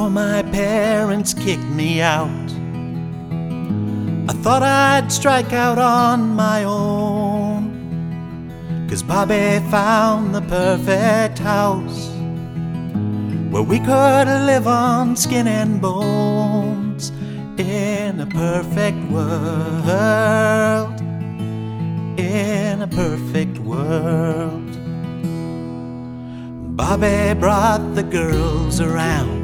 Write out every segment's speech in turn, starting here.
before my parents kicked me out. I thought I'd strike out on my own. Cause Bobby found the perfect house where we could live on skin and bones in a perfect world. In a perfect world. Bobby brought the girls around.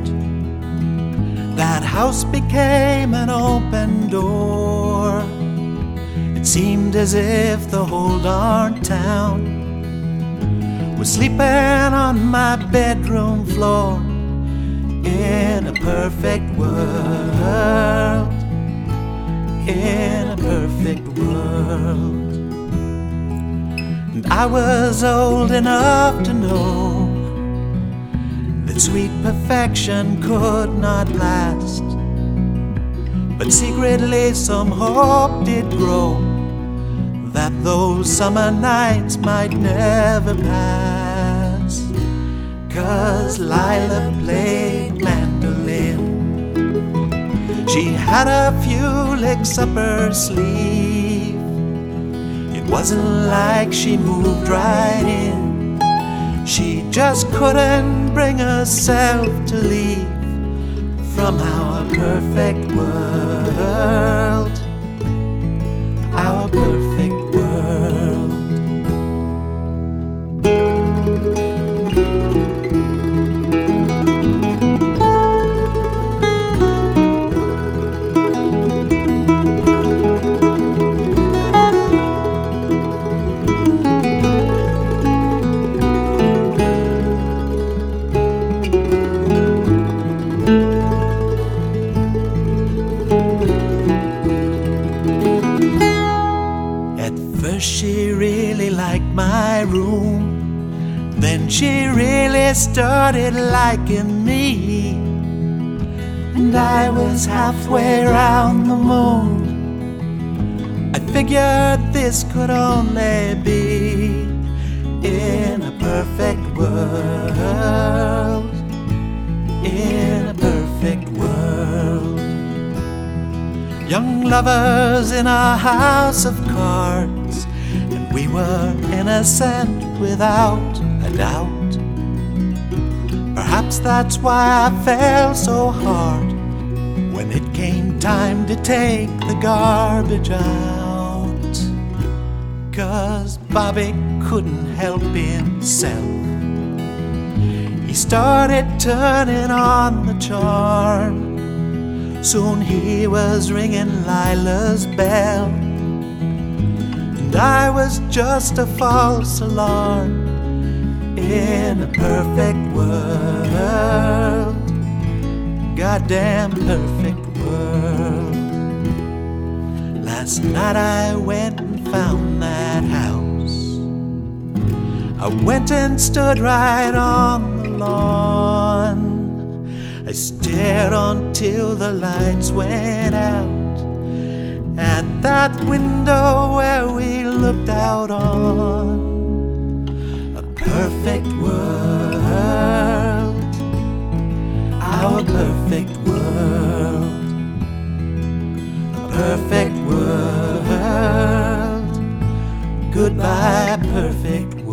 That house became an open door. It seemed as if the whole darn town was sleeping on my bedroom floor in a perfect world. In a perfect world. And I was old enough to know sweet perfection could not last. But secretly, some hope did grow that those summer nights might never pass. Cause Lyla played mandolin. She had a few licks up her sleeve. It wasn't like she moved right in. She just couldn't bring herself to leave from our perfect world. At first, she really liked my room. Then she really started liking me. And I was halfway around the moon. I figured this could only be Young lovers in a house of cards, and we were innocent without a doubt. Perhaps that's why I fell so hard when it came time to take the garbage out. Cause Bobby couldn't help himself. He started turning on the charm. Soon he was ringing Lyla's bell, and I was just a false alarm in a perfect world. Goddamn perfect world. Last night I went and found that house. I went and stood right on the lawn. I stared until the lights went out at that window where we looked out on a perfect world, our perfect world, a perfect world. Goodbye, perfect.